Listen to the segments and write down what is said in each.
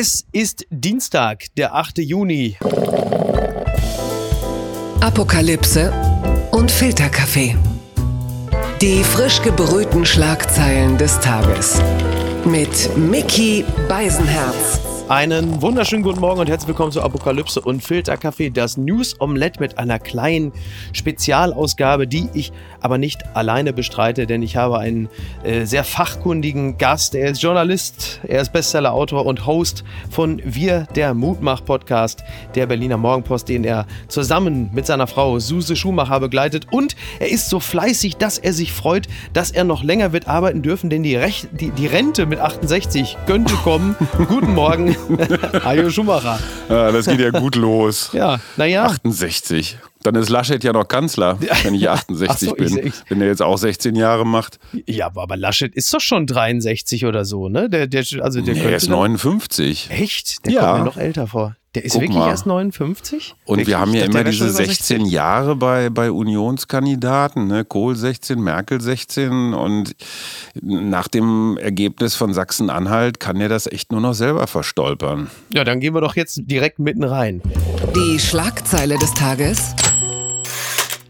Es ist Dienstag, der 8. Juni. Apokalypse und Filterkaffee. Die frisch gebrühten Schlagzeilen des Tages. Mit Mickey Beisenherz. Einen wunderschönen guten Morgen und herzlich willkommen zu Apokalypse und Filterkaffee, das News Omelette mit einer kleinen Spezialausgabe, die ich aber nicht alleine bestreite, denn ich habe einen äh, sehr fachkundigen Gast. Er ist Journalist, er ist Bestseller-Autor und Host von Wir, der Mutmach-Podcast der Berliner Morgenpost, den er zusammen mit seiner Frau Suse Schumacher begleitet. Und er ist so fleißig, dass er sich freut, dass er noch länger wird arbeiten dürfen, denn die, Rech die, die Rente mit 68 könnte kommen. Guten Morgen. Ajo Schumacher. Ja, das geht ja gut los. Ja, naja. 68. Dann ist Laschet ja noch Kanzler, wenn ich 68 so, bin. Ich, ich, wenn er jetzt auch 16 Jahre macht. Ja, aber Laschet ist doch schon 63 oder so, ne? Der, der, also der nee, er ist 59. Echt? Der ja. kommt mir noch älter vor. Der ist Guck wirklich mal. erst 59? Und wirklich? wir haben ja immer diese 16 Jahre bei, bei Unionskandidaten, ne? Kohl 16, Merkel 16 und nach dem Ergebnis von Sachsen-Anhalt kann er das echt nur noch selber verstolpern. Ja, dann gehen wir doch jetzt direkt mitten rein. Die Schlagzeile des Tages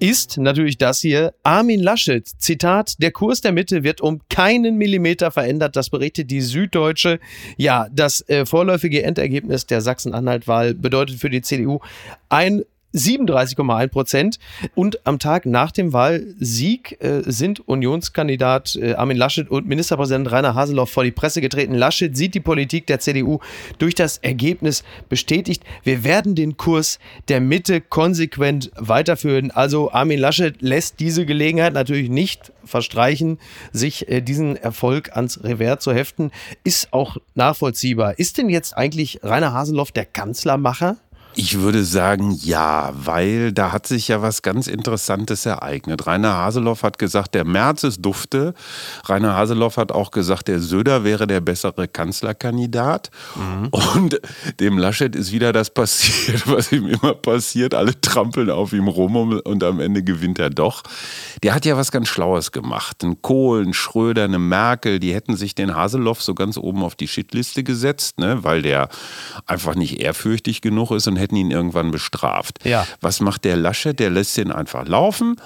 ist natürlich das hier. Armin Laschet, Zitat, der Kurs der Mitte wird um keinen Millimeter verändert. Das berichtet die Süddeutsche. Ja, das äh, vorläufige Endergebnis der Sachsen-Anhalt-Wahl bedeutet für die CDU ein 37,1 Prozent. Und am Tag nach dem Wahlsieg äh, sind Unionskandidat äh, Armin Laschet und Ministerpräsident Rainer Haseloff vor die Presse getreten. Laschet sieht die Politik der CDU durch das Ergebnis bestätigt. Wir werden den Kurs der Mitte konsequent weiterführen. Also Armin Laschet lässt diese Gelegenheit natürlich nicht verstreichen, sich äh, diesen Erfolg ans Revers zu heften. Ist auch nachvollziehbar. Ist denn jetzt eigentlich Rainer Haseloff der Kanzlermacher? Ich würde sagen, ja, weil da hat sich ja was ganz Interessantes ereignet. Rainer Haseloff hat gesagt, der März ist dufte. Rainer Haseloff hat auch gesagt, der Söder wäre der bessere Kanzlerkandidat. Mhm. Und dem Laschet ist wieder das passiert, was ihm immer passiert. Alle trampeln auf ihm rum und am Ende gewinnt er doch. Der hat ja was ganz Schlaues gemacht. Ein Kohl, ein Schröder, eine Merkel, die hätten sich den Haseloff so ganz oben auf die Shitliste gesetzt, ne, weil der einfach nicht ehrfürchtig genug ist und hätten ihn irgendwann bestraft. Ja. Was macht der Laschet? Der lässt ihn einfach laufen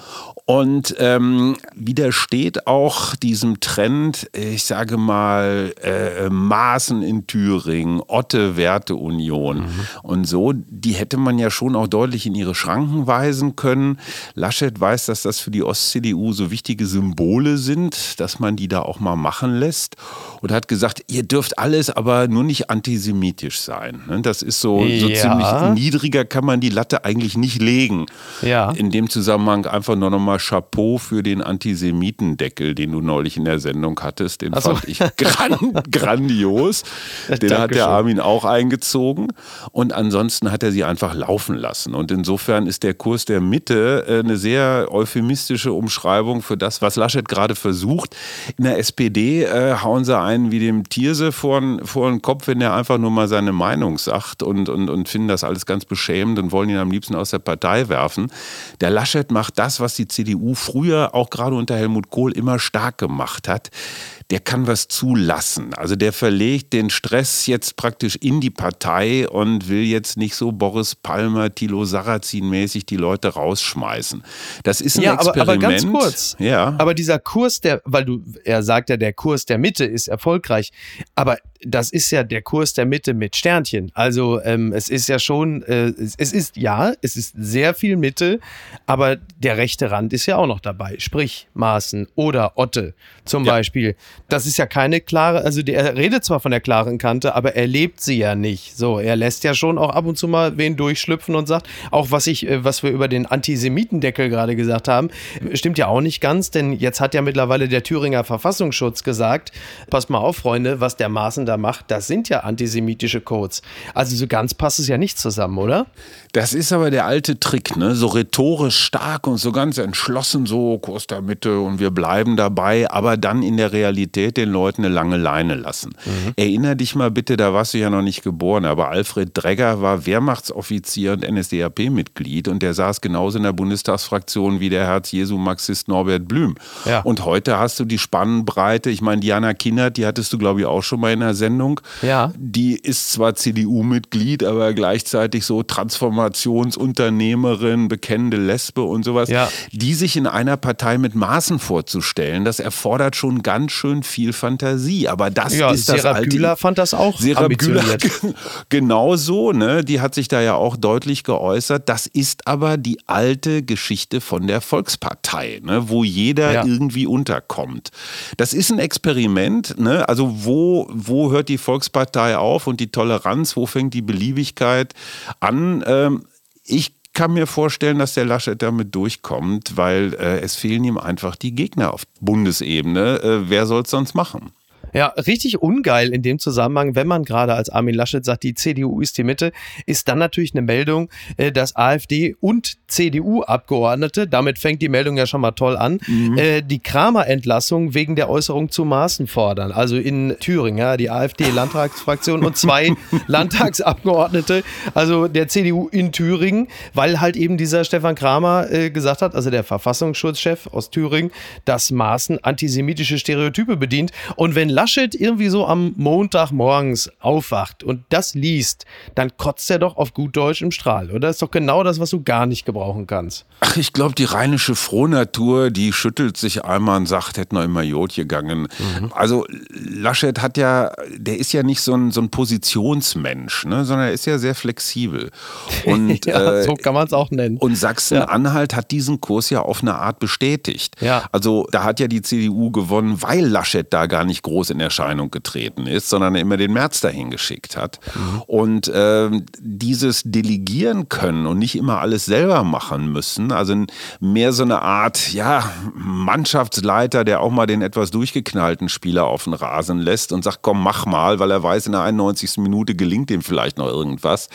und ähm, widersteht auch diesem Trend, ich sage mal, äh, Maßen in Thüringen, Otte-Werteunion mhm. und so. Die hätte man ja schon auch deutlich in ihre Schranken weisen können. Laschet weiß, dass das für die Ost-CDU so wichtige Symbole sind, dass man die da auch mal machen lässt und hat gesagt, ihr dürft alles, aber nur nicht antisemitisch sein. Ne? Das ist so, so ja. ziemlich niedriger kann man die Latte eigentlich nicht legen. Ja. In dem Zusammenhang einfach nur nochmal Chapeau für den Antisemitendeckel, den du neulich in der Sendung hattest. Den so. fand ich gran grandios. Den hat der Armin auch eingezogen. Und ansonsten hat er sie einfach laufen lassen. Und insofern ist der Kurs der Mitte äh, eine sehr euphemistische Umschreibung für das, was Laschet gerade versucht. In der SPD äh, hauen sie einen wie dem Tierse vor, vor den Kopf, wenn er einfach nur mal seine Meinung sagt und, und, und finden das alles ganz beschämend und wollen ihn am liebsten aus der Partei werfen. Der Laschet macht das, was die CDU CDU früher auch gerade unter Helmut Kohl immer stark gemacht hat, der kann was zulassen. Also der verlegt den Stress jetzt praktisch in die Partei und will jetzt nicht so Boris Palmer, Thilo Sarrazin mäßig die Leute rausschmeißen. Das ist ein ja, Experiment. Aber, aber ganz kurz. Ja. Aber dieser Kurs der, weil du, er sagt ja, der Kurs der Mitte ist erfolgreich. Aber das ist ja der Kurs der Mitte mit Sternchen. Also ähm, es ist ja schon, äh, es, ist ja, es ist sehr viel Mitte, aber der rechte Rand ist ja auch noch dabei. Sprich Maaßen oder Otte zum ja. Beispiel. Das ist ja keine klare, also der redet zwar von der klaren Kante, aber er lebt sie ja nicht. So, er lässt ja schon auch ab und zu mal wen durchschlüpfen und sagt, auch was ich, äh, was wir über den Antisemitendeckel gerade gesagt haben, stimmt ja auch nicht ganz, denn jetzt hat ja mittlerweile der Thüringer Verfassungsschutz gesagt, passt mal auf, Freunde, was der Maaßen da macht, das sind ja antisemitische Codes. Also so ganz passt es ja nicht zusammen, oder? Das ist aber der alte Trick, ne? So rhetorisch stark und so ganz entschlossen, so Kurs der Mitte und wir bleiben dabei, aber dann in der Realität Flexibilität den Leuten eine lange Leine lassen. Mhm. Erinner dich mal bitte, da warst du ja noch nicht geboren, aber Alfred Dregger war Wehrmachtsoffizier und NSDAP-Mitglied und der saß genauso in der Bundestagsfraktion wie der Herz-Jesu-Marxist Norbert Blüm. Ja. Und heute hast du die Spannbreite, ich meine, Diana Kinnert, die hattest du, glaube ich, auch schon mal in der Sendung. Ja. Die ist zwar CDU-Mitglied, aber gleichzeitig so Transformationsunternehmerin, bekennende Lesbe und sowas. Ja. Die sich in einer Partei mit Maßen vorzustellen, das erfordert schon ganz schön viel Fantasie. Aber das ja, ist Sarah das alte... Güler fand das auch Sarah ambitioniert. Güler, genau so, ne? Die hat sich da ja auch deutlich geäußert. Das ist aber die alte Geschichte von der Volkspartei, ne? wo jeder ja. irgendwie unterkommt. Das ist ein Experiment, ne? Also wo, wo hört die Volkspartei auf und die Toleranz, wo fängt die Beliebigkeit an? Ähm, ich kann mir vorstellen, dass der Laschet damit durchkommt, weil äh, es fehlen ihm einfach die Gegner auf Bundesebene. Äh, wer soll es sonst machen? Ja, richtig ungeil in dem Zusammenhang, wenn man gerade als Armin Laschet sagt, die CDU ist die Mitte, ist dann natürlich eine Meldung, äh, dass AfD und CDU-Abgeordnete, damit fängt die Meldung ja schon mal toll an, mhm. Äh, die Kramer-Entlassung wegen der Äußerung zu Maßen fordern. Also in Thüringen, ja, die AfD-Landtagsfraktion und zwei Landtagsabgeordnete, also der CDU in Thüringen, weil halt eben dieser Stefan Kramer äh, gesagt hat, also der Verfassungsschutzchef aus Thüringen, dass Maßen antisemitische Stereotype bedient. Und wenn Laschet irgendwie so am Montagmorgens aufwacht und das liest, dann kotzt er doch auf gut Deutsch im Strahl, oder? Das ist doch genau das, was du gar nicht gebrauchen kannst. Ach, ich glaube, die rheinische Frohnatur, die schüttelt sich einmal und sagt, hätte noch immer Jod gegangen. Mhm. Also Laschet hat ja, der ist ja nicht so ein, so ein Positionsmensch, ne, sondern er ist ja sehr flexibel. Und, ja, äh, so kann man es auch nennen. Und Sachsen-Anhalt ja. hat diesen Kurs ja auf eine Art bestätigt. Ja. Also da hat ja die CDU gewonnen, weil Laschet da gar nicht groß in Erscheinung getreten ist, sondern er immer den März dahin geschickt hat. Mhm. Und äh, dieses Delegieren können und nicht immer alles selber machen müssen, also mehr so eine Art, ja, Mannschaftsleiter, der auch mal den etwas durchgeknallten Spieler auf den Rasen lässt und sagt, komm, mach mal, weil er weiß, in der 91. Minute gelingt ihm vielleicht noch irgendwas.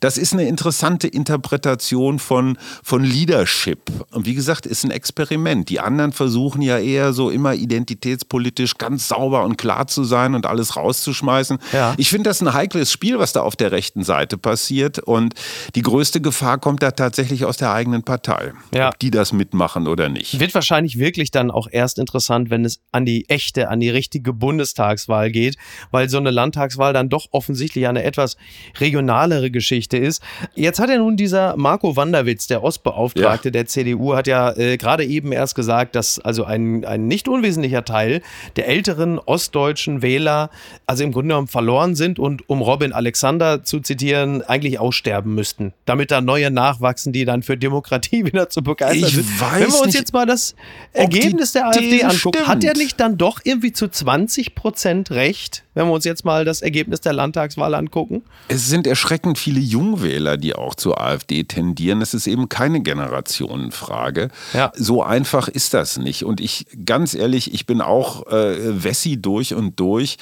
Das ist eine interessante Interpretation von, von Leadership. Und wie gesagt, ist ein Experiment. Die anderen versuchen ja eher so immer identitätspolitisch ganz sauber und klar zu sein und alles rauszuschmeißen. Ja. Ich finde das ein heikles Spiel, was da auf der rechten Seite passiert. Und die größte Gefahr kommt da tatsächlich aus der eigenen Partei. Ja. Ob die das mitmachen oder nicht. Wird wahrscheinlich wirklich dann auch erst interessant, wenn es an die echte, an die richtige Bundestagswahl geht, weil so eine Landtagswahl dann doch offensichtlich eine etwas regionalere Geschichte ist. Jetzt hat ja nun dieser Marco Wanderwitz, der Ostbeauftragte ja. der CDU, hat ja äh, gerade eben erst gesagt, dass also ein, ein nicht unwesentlicher Teil der älteren ostdeutschen Wähler also im Grunde genommen verloren sind und um Robin Alexander zu zitieren, eigentlich aussterben müssten, damit da neue nachwachsen, die dann für Demokratie wieder zu begeistern sind. Wenn wir uns jetzt mal das Ergebnis der AfD angucken, stimmt. hat er nicht dann doch irgendwie zu 20 Prozent recht? wenn wir uns jetzt mal das Ergebnis der Landtagswahl angucken? Es sind erschreckend viele Jungwähler, die auch zur AfD tendieren. Es ist eben keine Generationenfrage. Ja. So einfach ist das nicht. Und ich, ganz ehrlich, ich bin auch äh, Wessi durch und durch.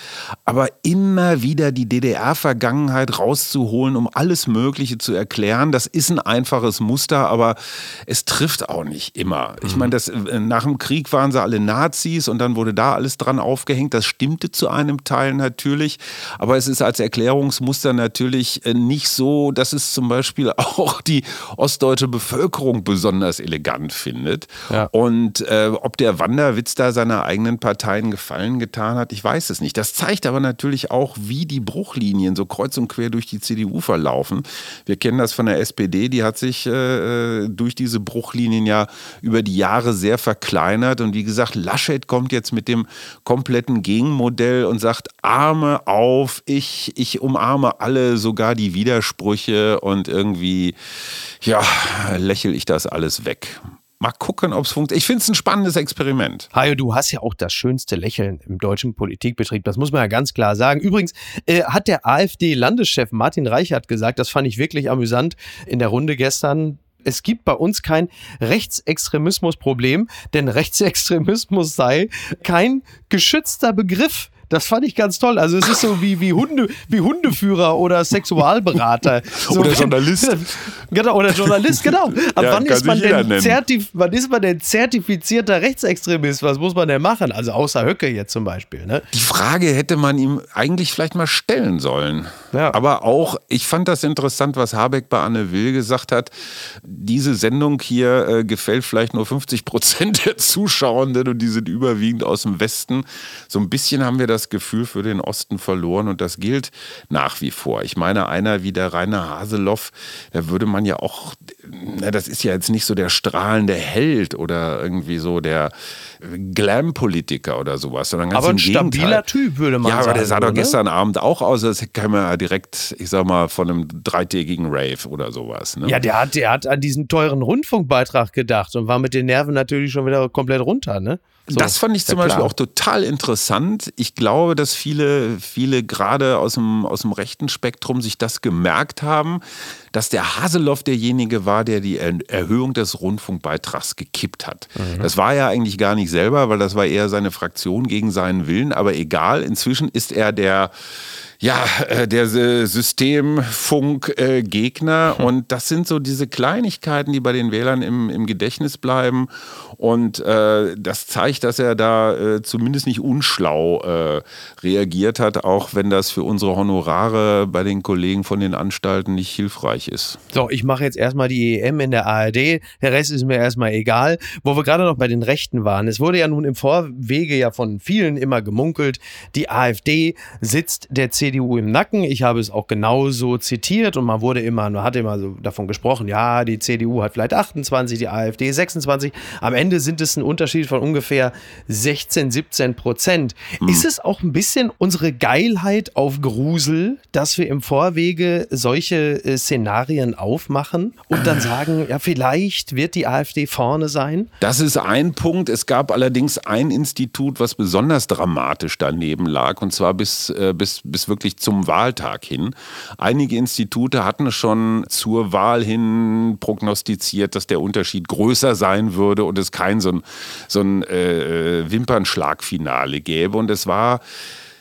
Aber immer wieder die DDR-Vergangenheit rauszuholen, um alles Mögliche zu erklären, das ist ein einfaches Muster, aber es trifft auch nicht immer. Ich mhm. meine, das, äh, nach dem Krieg waren sie alle Nazis und dann wurde da alles dran aufgehängt. Das stimmte zu einem Teil natürlich, aber es ist als Erklärungsmuster natürlich äh, nicht so, dass es zum Beispiel auch die ostdeutsche Bevölkerung besonders elegant findet. Ja. Und äh, ob der Wanderwitz da seiner eigenen Parteien Gefallen getan hat, ich weiß es nicht. Das zeigt aber natürlich auch, wie die Bruchlinien so kreuz und quer durch die CDU verlaufen. Wir kennen das von der SPD, die hat sich äh, durch diese Bruchlinien ja über die Jahre sehr verkleinert. Und wie gesagt, Laschet kommt jetzt mit dem kompletten Gegenmodell und sagt, Arme auf, ich, ich umarme alle, sogar die Widersprüche und irgendwie, ja, lächel ich das alles weg. Mal gucken, ob es funktioniert. Ich finde es ein spannendes Experiment. Hajo, du hast ja auch das schönste Lächeln im deutschen Politikbetrieb. Das muss man ja ganz klar sagen. Übrigens äh, hat der AfD-Landeschef Martin Reichert gesagt, das fand ich wirklich amüsant in der Runde gestern es gibt bei uns kein Rechtsextremismus-Problem, denn Rechtsextremismus sei kein geschützter Begriff Das fand ich ganz toll. Also es ist so wie, wie, Hunde, wie Hundeführer oder Sexualberater. So, oder Journalist. Genau, oder Journalist, genau. Aber ja, wann, ist man denn zertif wann ist man denn zertifizierter Rechtsextremist? Was muss man denn machen? Also außer Höcke jetzt zum Beispiel. Ne? Die Frage hätte man ihm eigentlich vielleicht mal stellen sollen. Ja. Aber auch, ich fand das interessant, was Habeck bei Anne Will gesagt hat. Diese Sendung hier äh, gefällt vielleicht nur 50 Prozent der Zuschauenden und die sind überwiegend aus dem Westen. So ein bisschen haben wir das Gefühl für den Osten verloren und das gilt nach wie vor. Ich meine, einer wie der Rainer Haseloff, da würde man ja auch, na, das ist ja jetzt nicht so der strahlende Held oder irgendwie so der Glam-Politiker oder sowas, sondern ganz Aber ein stabiler Typ, würde man sagen. Ja, aber der sah doch gestern Abend auch aus, als käme er direkt, ich sag mal, von einem dreitägigen Rave oder sowas. Ne? Ja, der hat, der hat an diesen teuren Rundfunkbeitrag gedacht und war mit den Nerven natürlich schon wieder komplett runter, ne? So, das fand ich zum Beispiel klar. auch total interessant. Ich glaube, dass viele, viele gerade aus dem, aus dem rechten Spektrum sich das gemerkt haben, dass der Haseloff derjenige war, der die Erhöhung des Rundfunkbeitrags gekippt hat. Mhm. Das war er eigentlich gar nicht selber, weil das war eher seine Fraktion gegen seinen Willen. Aber egal, inzwischen ist er der ja, äh, der Systemfunk-Gegner. Hm. Und das sind so diese Kleinigkeiten, die bei den Wählern im, im Gedächtnis bleiben. Und äh, das zeigt, dass er da äh, zumindest nicht unschlau äh, reagiert hat, auch wenn das für unsere Honorare bei den Kollegen von den Anstalten nicht hilfreich ist. So, ich mache jetzt erstmal die EM in der ARD. Der Rest ist mir erstmal egal. Wo wir gerade noch bei den Rechten waren. Es wurde ja nun im Vorwege ja von vielen immer gemunkelt, die AfD sitzt der CDU im Nacken. Ich habe es auch genauso zitiert und man wurde immer, man hatte immer so davon gesprochen, ja, die CDU hat vielleicht 28, die AfD 26. Am Ende sind es ein Unterschied von ungefähr 16, 17 Prozent. Mhm. Ist es auch ein bisschen unsere Geilheit auf Grusel, dass wir im Vorwege solche äh, Szenarien aufmachen und dann sagen, ja, vielleicht wird die AfD vorne sein? Das ist ein Punkt. Es gab allerdings ein Institut, was besonders dramatisch daneben lag, und zwar bis, äh, bis, bis wirklich zum Wahltag hin. Einige Institute hatten schon zur Wahl hin prognostiziert, dass der Unterschied größer sein würde und es kein so ein, so ein äh, Wimpernschlagfinale gäbe. Und es war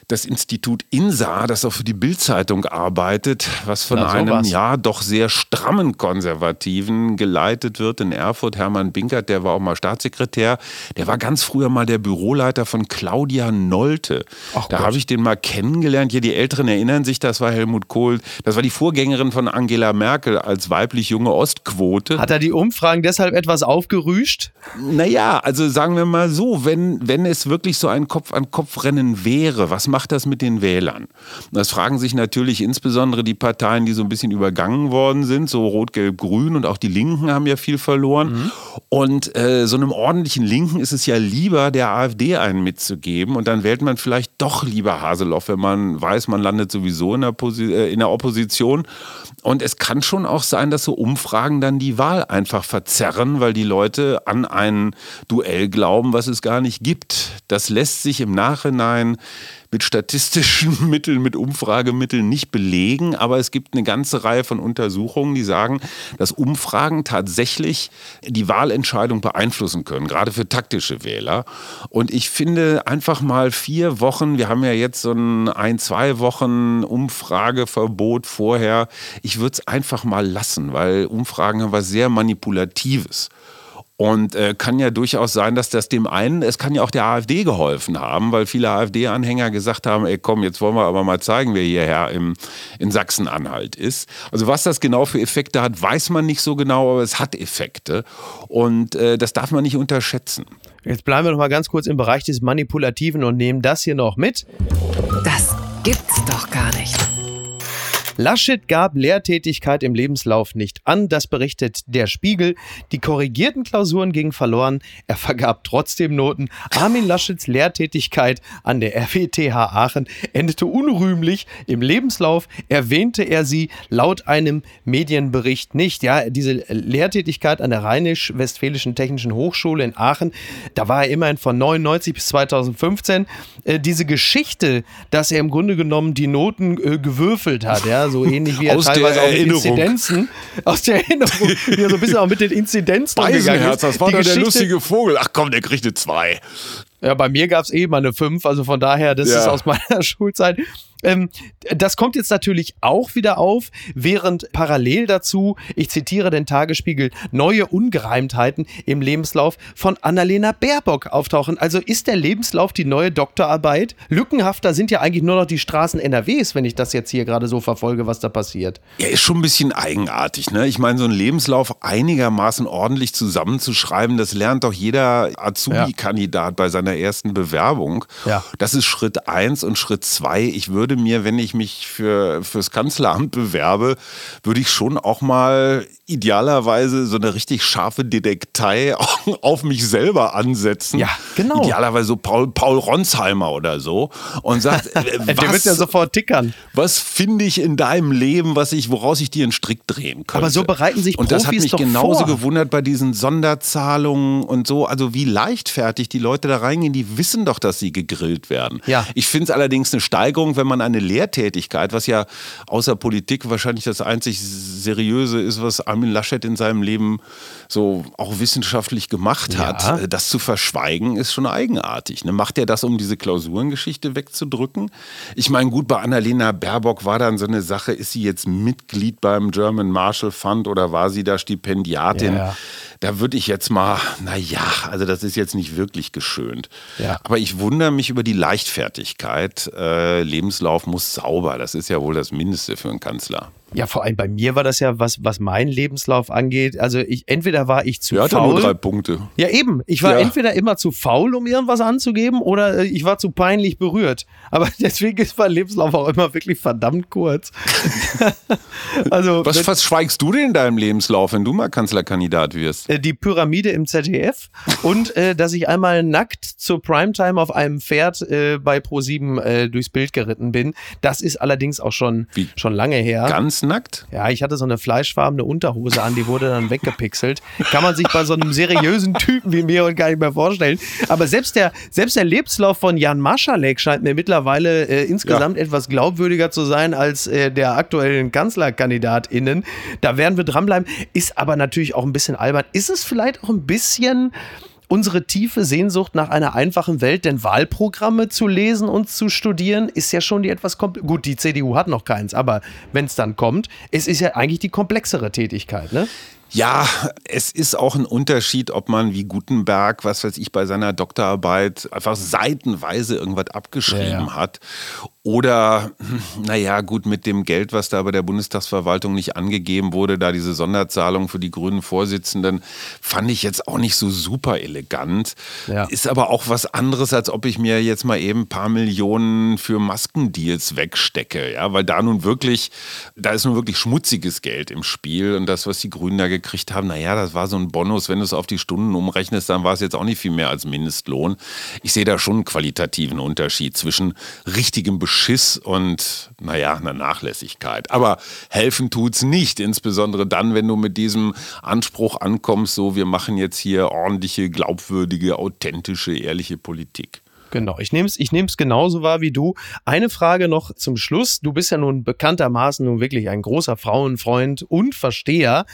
das Institut INSA, das auch für die Bildzeitung arbeitet, was von Na, einem ja doch sehr strammen Konservativen geleitet wird in Erfurt. Hermann Binkert, der war auch mal Staatssekretär, der war ganz früher mal der Büroleiter von Claudia Nolte. Ach da habe ich den mal kennengelernt. Hier die Älteren erinnern sich, das war Helmut Kohl, das war die Vorgängerin von Angela Merkel als weiblich junge Ostquote. Hat er die Umfragen deshalb etwas aufgerüscht? Naja, also sagen wir mal so, wenn, wenn es wirklich so ein Kopf-an-Kopf-Rennen wäre, was macht das mit den Wählern? Das fragen sich natürlich insbesondere die Parteien, die so ein bisschen übergangen worden sind, so Rot, Gelb, Grün und auch die Linken haben ja viel verloren. Mhm. Und äh, so einem ordentlichen Linken ist es ja lieber, der AfD einen mitzugeben und dann wählt man vielleicht doch lieber Haseloff, wenn man weiß, man landet sowieso in der, Posi äh, in der Opposition. Und es kann schon auch sein, dass so Umfragen dann die Wahl einfach verzerren, weil die Leute an ein Duell glauben, was es gar nicht gibt. Das lässt sich im Nachhinein mit statistischen Mitteln, mit Umfragemitteln nicht belegen, aber es gibt eine ganze Reihe von Untersuchungen, die sagen, dass Umfragen tatsächlich die Wahlentscheidung beeinflussen können, gerade für taktische Wähler. Und ich finde einfach mal vier Wochen, wir haben ja jetzt so ein ein, zwei Wochen Umfrageverbot vorher, ich würde es einfach mal lassen, weil Umfragen haben was sehr Manipulatives. Und äh, kann ja durchaus sein, dass das dem einen, es kann ja auch der AfD geholfen haben, weil viele AfD-Anhänger gesagt haben, ey komm, jetzt wollen wir aber mal zeigen, wer hierher im, in Sachsen-Anhalt ist. Also was das genau für Effekte hat, weiß man nicht so genau, aber es hat Effekte. Und äh, das darf man nicht unterschätzen. Jetzt bleiben wir noch mal ganz kurz im Bereich des Manipulativen und nehmen das hier noch mit. Das gibt's doch gar nicht. Laschet gab Lehrtätigkeit im Lebenslauf nicht an, das berichtet der Spiegel. Die korrigierten Klausuren gingen verloren, er vergab trotzdem Noten. Armin Laschets Lehrtätigkeit an der RWTH Aachen endete unrühmlich. Im Lebenslauf erwähnte er sie laut einem Medienbericht nicht. Ja, diese Lehrtätigkeit an der Rheinisch-Westfälischen Technischen Hochschule in Aachen, da war er immerhin von 99 bis 2015. Äh, diese Geschichte, dass er im Grunde genommen die Noten äh, gewürfelt hat, ja, ja, so ähnlich wie er aus teilweise auch mit Inzidenzen, aus der Erinnerung, wie er so ein bisschen auch mit den Inzidenzen Beisenherz, das war doch der lustige Vogel. Ach komm, der kriegt eine 2. Ja, bei mir gab es eh mal eine 5, also von daher, das ja. ist aus meiner Schulzeit. Ähm, das kommt jetzt natürlich auch wieder auf, während parallel dazu, ich zitiere den Tagesspiegel, neue Ungereimtheiten im Lebenslauf von Annalena Baerbock auftauchen. Also ist der Lebenslauf die neue Doktorarbeit? Lückenhafter sind ja eigentlich nur noch die Straßen NRWs, wenn ich das jetzt hier gerade so verfolge, was da passiert. Ja, ist schon ein bisschen eigenartig. Ne? Ich meine, so einen Lebenslauf einigermaßen ordentlich zusammenzuschreiben, das lernt doch jeder Azubi-Kandidat ja. bei seiner ersten Bewerbung. Ja. Das ist Schritt eins und Schritt zwei. Ich würde würde mir, wenn ich mich für, fürs Kanzleramt bewerbe, würde ich schon auch mal idealerweise so eine richtig scharfe Detektei auf mich selber ansetzen. Ja, genau. Idealerweise so Paul, Paul Ronsheimer oder so. Und sagt, was, Der wird ja sofort tickern. Was finde ich in deinem Leben, was ich, woraus ich dir einen Strick drehen könnte? Aber so bereiten sich Und Profis das hat mich genauso vor. gewundert bei diesen Sonderzahlungen und so. Also wie leichtfertig die Leute da reingehen, die wissen doch, dass sie gegrillt werden. Ja. Ich finde es allerdings eine Steigerung, wenn man eine Lehrtätigkeit, was ja außer Politik wahrscheinlich das einzig seriöse ist, was Armin Laschet in seinem Leben so auch wissenschaftlich gemacht hat, ja. das zu verschweigen, ist schon eigenartig. Ne? Macht er das, um diese Klausurengeschichte wegzudrücken? Ich meine, gut, bei Annalena Baerbock war dann so eine Sache, ist sie jetzt Mitglied beim German Marshall Fund oder war sie da Stipendiatin? Ja. Da würde ich jetzt mal, naja, also das ist jetzt nicht wirklich geschönt. Ja. Aber ich wundere mich über die Leichtfertigkeit. Äh, Lebenslauf muss sauber, das ist ja wohl das Mindeste für einen Kanzler. Ja, vor allem bei mir war das ja, was, was meinen Lebenslauf angeht. Also ich, entweder war ich zu ja, faul. nur drei Punkte. Ja, eben. Ich war ja. entweder immer zu faul, um irgendwas anzugeben, oder äh, ich war zu peinlich berührt. Aber deswegen ist mein Lebenslauf auch immer wirklich verdammt kurz. also, was, was schweigst du denn in deinem Lebenslauf, wenn du mal Kanzlerkandidat wirst? Äh, die Pyramide im ZDF und äh, dass ich einmal nackt zur Primetime auf einem Pferd äh, bei Pro7 äh, durchs Bild geritten bin. Das ist allerdings auch schon, schon lange her. Ganz nackt? Ja, ich hatte so eine fleischfarbene Unterhose an, die wurde dann weggepixelt. Kann man sich bei so einem seriösen Typen wie mir und gar nicht mehr vorstellen. Aber selbst der, selbst der Lebenslauf von Jan Maschalek scheint mir mittlerweile äh, insgesamt ja. etwas glaubwürdiger zu sein als äh, der aktuellen KanzlerkandidatInnen. Da werden wir dranbleiben. Ist aber natürlich auch ein bisschen albern. Ist es vielleicht auch ein bisschen unsere tiefe Sehnsucht nach einer einfachen Welt, denn Wahlprogramme zu lesen und zu studieren, ist ja schon die etwas gut. Die CDU hat noch keins, aber wenn es dann kommt, es ist ja eigentlich die komplexere Tätigkeit, ne? Ja, es ist auch ein Unterschied, ob man wie Gutenberg, was weiß ich, bei seiner Doktorarbeit einfach seitenweise irgendwas abgeschrieben ja, ja. hat oder, naja, gut, mit dem Geld, was da bei der Bundestagsverwaltung nicht angegeben wurde, da diese Sonderzahlung für die grünen Vorsitzenden, fand ich jetzt auch nicht so super elegant. Ja. Ist aber auch was anderes, als ob ich mir jetzt mal eben ein paar Millionen für Maskendeals wegstecke. Ja, weil da nun wirklich, da ist nun wirklich schmutziges Geld im Spiel. Und das, was die Grünen da gekriegt haben, naja, das war so ein Bonus. Wenn du es auf die Stunden umrechnest, dann war es jetzt auch nicht viel mehr als Mindestlohn. Ich sehe da schon einen qualitativen Unterschied zwischen richtigem Beschluss Schiss und, naja, eine Nachlässigkeit. Aber helfen tut's nicht, insbesondere dann, wenn du mit diesem Anspruch ankommst, so wir machen jetzt hier ordentliche, glaubwürdige, authentische, ehrliche Politik. Genau, ich nehme es ich genauso wahr wie du. Eine Frage noch zum Schluss. Du bist ja nun bekanntermaßen nun wirklich ein großer Frauenfreund und Versteher.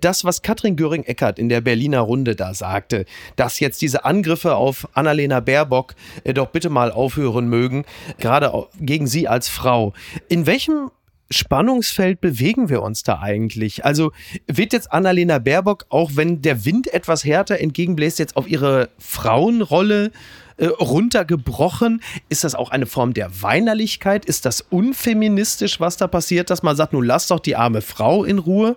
Das, was Katrin Göring-Eckert in der Berliner Runde da sagte, dass jetzt diese Angriffe auf Annalena Baerbock äh, doch bitte mal aufhören mögen, gerade gegen sie als Frau. In welchem Spannungsfeld bewegen wir uns da eigentlich? Also wird jetzt Annalena Baerbock, auch wenn der Wind etwas härter entgegenbläst, jetzt auf ihre Frauenrolle äh, runtergebrochen? Ist das auch eine Form der Weinerlichkeit? Ist das unfeministisch, was da passiert, dass man sagt, nun lass doch die arme Frau in Ruhe?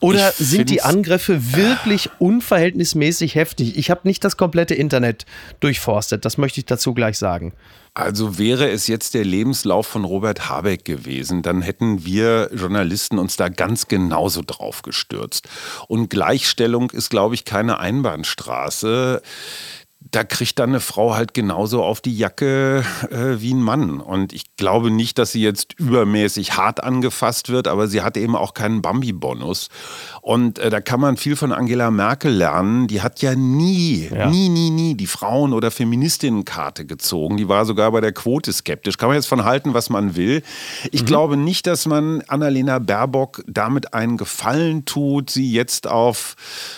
Oder sind die Angriffe wirklich unverhältnismäßig heftig? Ich habe nicht das komplette Internet durchforstet, das möchte ich dazu gleich sagen. Also wäre es jetzt der Lebenslauf von Robert Habeck gewesen, dann hätten wir Journalisten uns da ganz genauso drauf gestürzt. Und Gleichstellung ist, glaube ich, keine Einbahnstraße da kriegt dann eine Frau halt genauso auf die Jacke äh, wie ein Mann. Und ich glaube nicht, dass sie jetzt übermäßig hart angefasst wird, aber sie hat eben auch keinen Bambi-Bonus. Und äh, da kann man viel von Angela Merkel lernen. Die hat ja nie, ja. nie, nie, nie die Frauen- oder Feministinnenkarte gezogen. Die war sogar bei der Quote skeptisch. Kann man jetzt von halten, was man will. Ich mhm. glaube nicht, dass man Annalena Baerbock damit einen Gefallen tut, sie jetzt auf,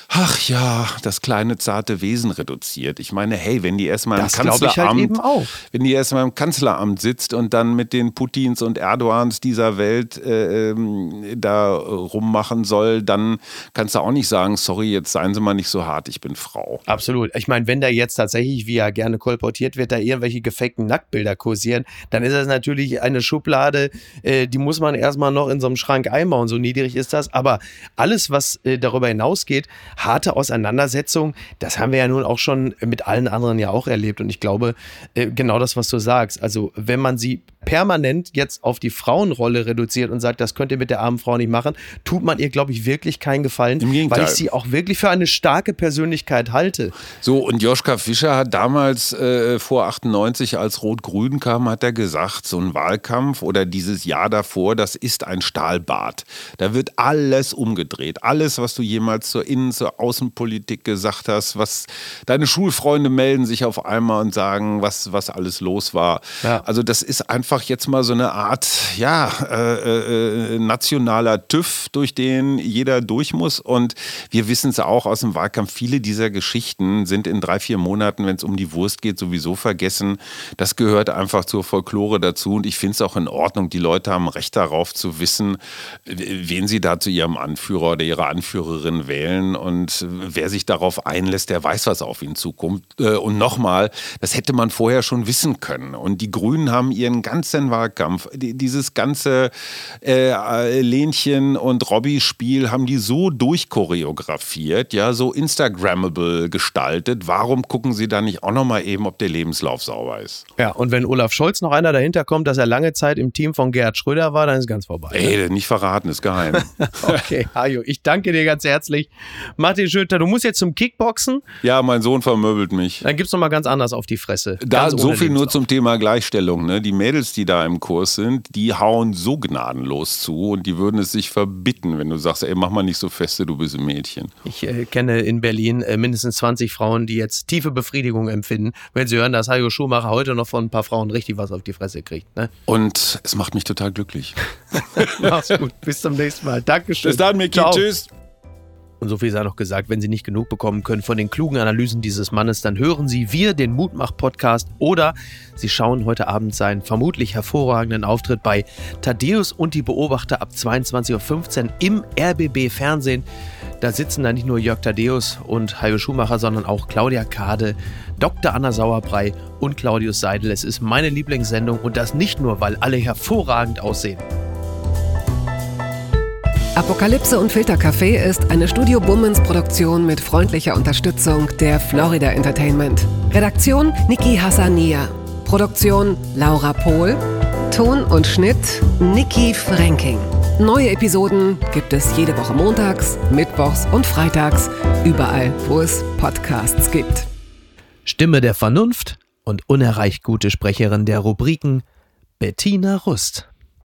ach ja, das kleine zarte Wesen reduziert. Ich meine, hey, wenn die erstmal im halt Kanzleramt, halt wenn die erstmal im Kanzleramt sitzt und dann mit den Putins und Erdogans dieser Welt äh, ähm, da rummachen soll, dann kannst du auch nicht sagen, sorry, jetzt seien Sie mal nicht so hart, ich bin Frau. Absolut. Ich meine, wenn da jetzt tatsächlich, wie er gerne kolportiert wird, da irgendwelche gefakten Nacktbilder kursieren, dann ist das natürlich eine Schublade, äh, die muss man erstmal noch in so einem Schrank einbauen, so niedrig ist das. Aber alles, was äh, darüber hinausgeht, harte Auseinandersetzung, das haben wir ja nun auch schon mit allen anderen ja auch erlebt. Und ich glaube, äh, genau das, was du sagst. Also, wenn man sie permanent jetzt auf die Frauenrolle reduziert und sagt, das könnt ihr mit der armen Frau nicht machen, tut man ihr, glaube ich, wirklich keinen Gefallen, weil ich sie auch wirklich für eine starke Persönlichkeit halte. So, und Joschka Fischer hat damals äh, vor 98, als Rot-Grün kam, hat er gesagt, so ein Wahlkampf oder dieses Jahr davor, das ist ein Stahlbad. Da wird alles umgedreht. Alles, was du jemals zur Innen-, zur Außenpolitik gesagt hast, was deine Schulfreunde melden sich auf einmal und sagen, was, was alles los war. Ja. Also das ist einfach jetzt mal so eine Art, ja, äh, äh, nationaler TÜV, durch den jeder durch muss. Und wir wissen es auch aus dem Wahlkampf, viele dieser Geschichten sind in drei, vier Monaten, wenn es um die Wurst geht, sowieso vergessen. Das gehört einfach zur Folklore dazu. Und ich finde es auch in Ordnung. Die Leute haben Recht darauf zu wissen, wen sie da zu ihrem Anführer oder ihrer Anführerin wählen. Und wer sich darauf einlässt, der weiß, was auf ihn zukommt. Äh, und nochmal, das hätte man vorher schon wissen können. Und die Grünen haben ihren ganzen Wahlkampf, dieses ganze äh, Lenchen- und Robby-Spiel haben die so durchchoreografiert, ja, so Instagrammable gestaltet. Warum gucken sie da nicht auch nochmal eben, ob der Lebenslauf sauber ist? Ja, und wenn Olaf Scholz noch einer dahinter kommt, dass er lange Zeit im Team von Gerhard Schröder war, dann ist ganz vorbei. Ey, ne? nicht verraten, ist geheim. okay, Hajo, ich danke dir ganz herzlich. Martin Schütter, du musst jetzt zum Kickboxen. Ja, mein Sohn vermöbelt mich. Dann gibt's noch mal ganz anders auf die Fresse. Da, so viel nur zum Thema Gleichstellung. Ne? Die Mädels, die da im Kurs sind, die hauen so gnadenlos zu und die würden es sich verbitten, wenn du sagst, ey, mach mal nicht so feste, du bist ein Mädchen. Ich äh, kenne in Berlin äh, mindestens 20 Frauen, die jetzt tiefe Befriedigung empfinden, wenn sie hören, dass Hajo Schumacher heute noch von ein paar Frauen richtig was auf die Fresse kriegt. Ne? Und es macht mich total glücklich. Mach's gut. Bis zum nächsten Mal. Dankeschön. Bis dann, Miki. Tschüss. Und so viel sei noch gesagt, wenn Sie nicht genug bekommen können von den klugen Analysen dieses Mannes, dann hören Sie wir den Mutmach-Podcast oder Sie schauen heute Abend seinen vermutlich hervorragenden Auftritt bei Thaddeus und die Beobachter ab 22.15 Uhr im RBB-Fernsehen. Da sitzen dann nicht nur Jörg Thaddeus und Hajo Schumacher, sondern auch Claudia Kade, Dr. Anna Sauerbrei und Claudius Seidel. Es ist meine Lieblingssendung und das nicht nur, weil alle hervorragend aussehen. Apokalypse und Filtercafé ist eine Studio Bummens Produktion mit freundlicher Unterstützung der Florida Entertainment. Redaktion Niki Hassania. Produktion Laura Pohl. Ton und Schnitt Niki Franking. Neue Episoden gibt es jede Woche montags, mittwochs und freitags, überall, wo es Podcasts gibt. Stimme der Vernunft und unerreicht gute Sprecherin der Rubriken Bettina Rust.